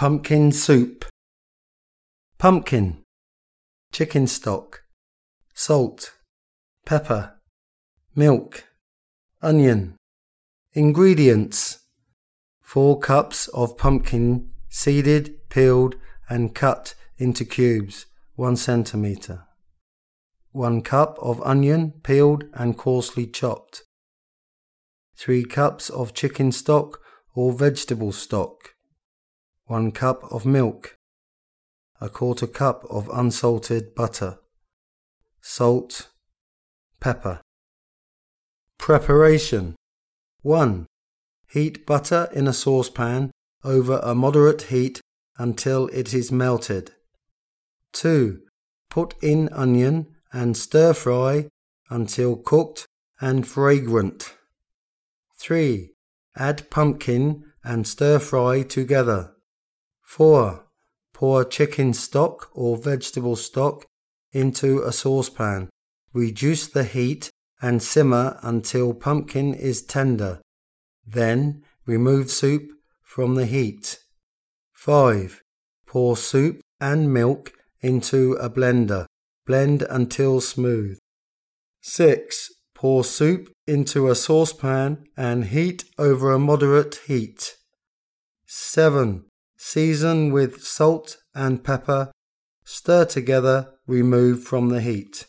Pumpkin soup. Pumpkin. Chicken stock. Salt. Pepper. Milk. Onion. Ingredients 4 cups of pumpkin seeded, peeled, and cut into cubes, 1 centimetre. 1 cup of onion, peeled and coarsely chopped. 3 cups of chicken stock or vegetable stock. 1 cup of milk. A quarter cup of unsalted butter. Salt. Pepper. Preparation 1. Heat butter in a saucepan over a moderate heat until it is melted. 2. Put in onion and stir fry until cooked and fragrant. 3. Add pumpkin and stir fry together. 4. Pour chicken stock or vegetable stock into a saucepan. Reduce the heat and simmer until pumpkin is tender. Then remove soup from the heat. 5. Pour soup and milk into a blender. Blend until smooth. 6. Pour soup into a saucepan and heat over a moderate heat. 7. Season with salt and pepper. Stir together, remove from the heat.